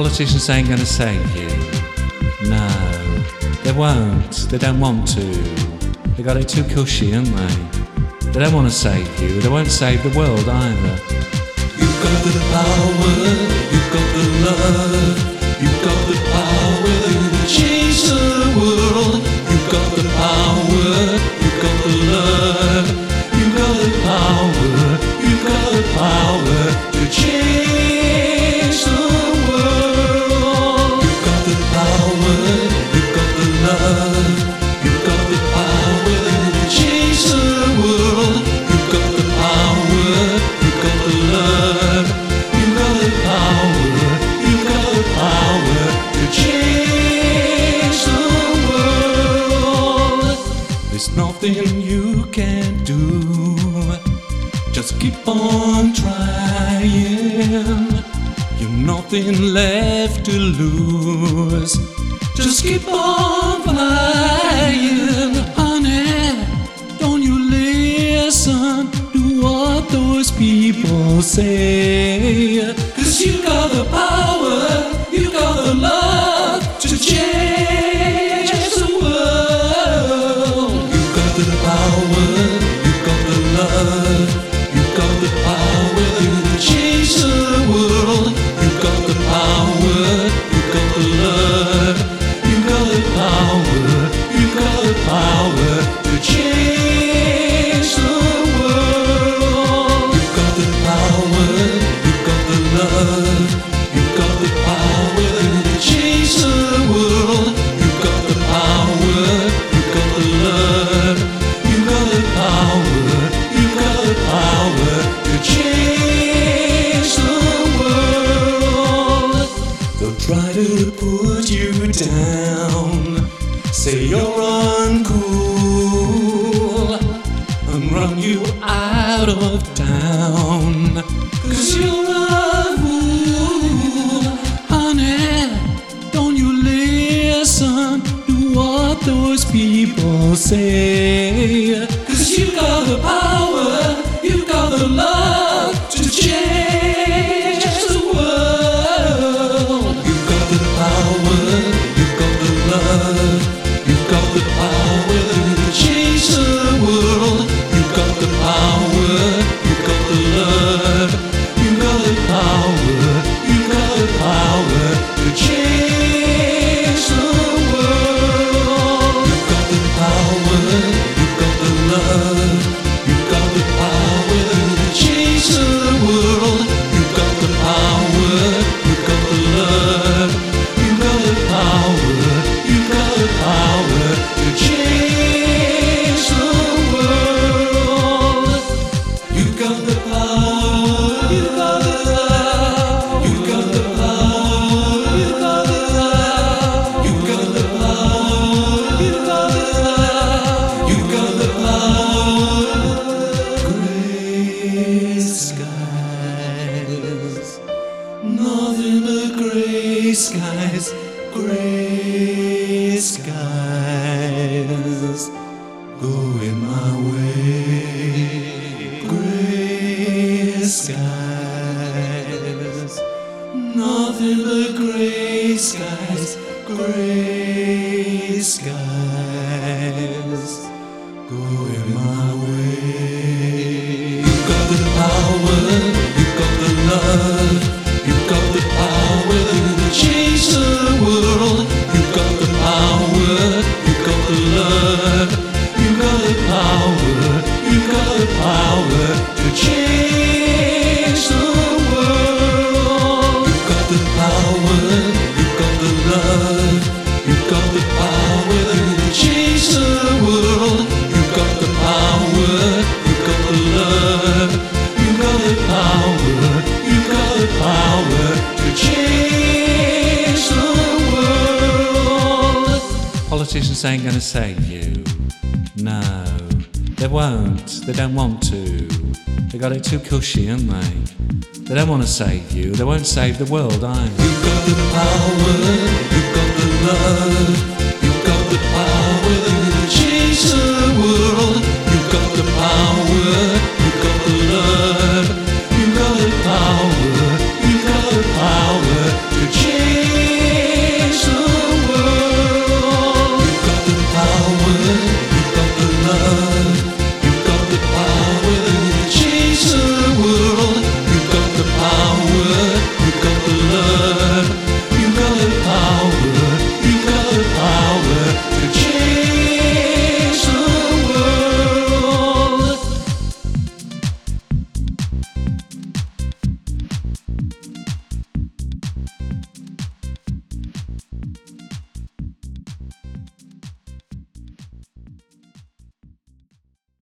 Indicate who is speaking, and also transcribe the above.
Speaker 1: Politicians ain't gonna save you. No, they won't. They don't want to. They got it too cushy, haven't they? They don't want to save you. They won't save the world either.
Speaker 2: You've got the power, nothing you can do. Just keep on trying. You've nothing left to lose. Just keep on flying, honey. Don't you listen to what those people say? Cause you got the power, you got the love down, say you're uncool, and run you out of town. Cause you're a fool, honey. Don't you listen to what those people say? Cause you got the power, nothing but gray skies, gray skies going my way. Gray skies, nothing but gray skies, gray skies going my way. You got the power,
Speaker 1: Politicians ain't gonna save you. No, they won't. They don't want to. They got it too cushy, haven't they? They don't want to save you. They won't save the world either.
Speaker 2: You got the power, you got the love, you got the power to the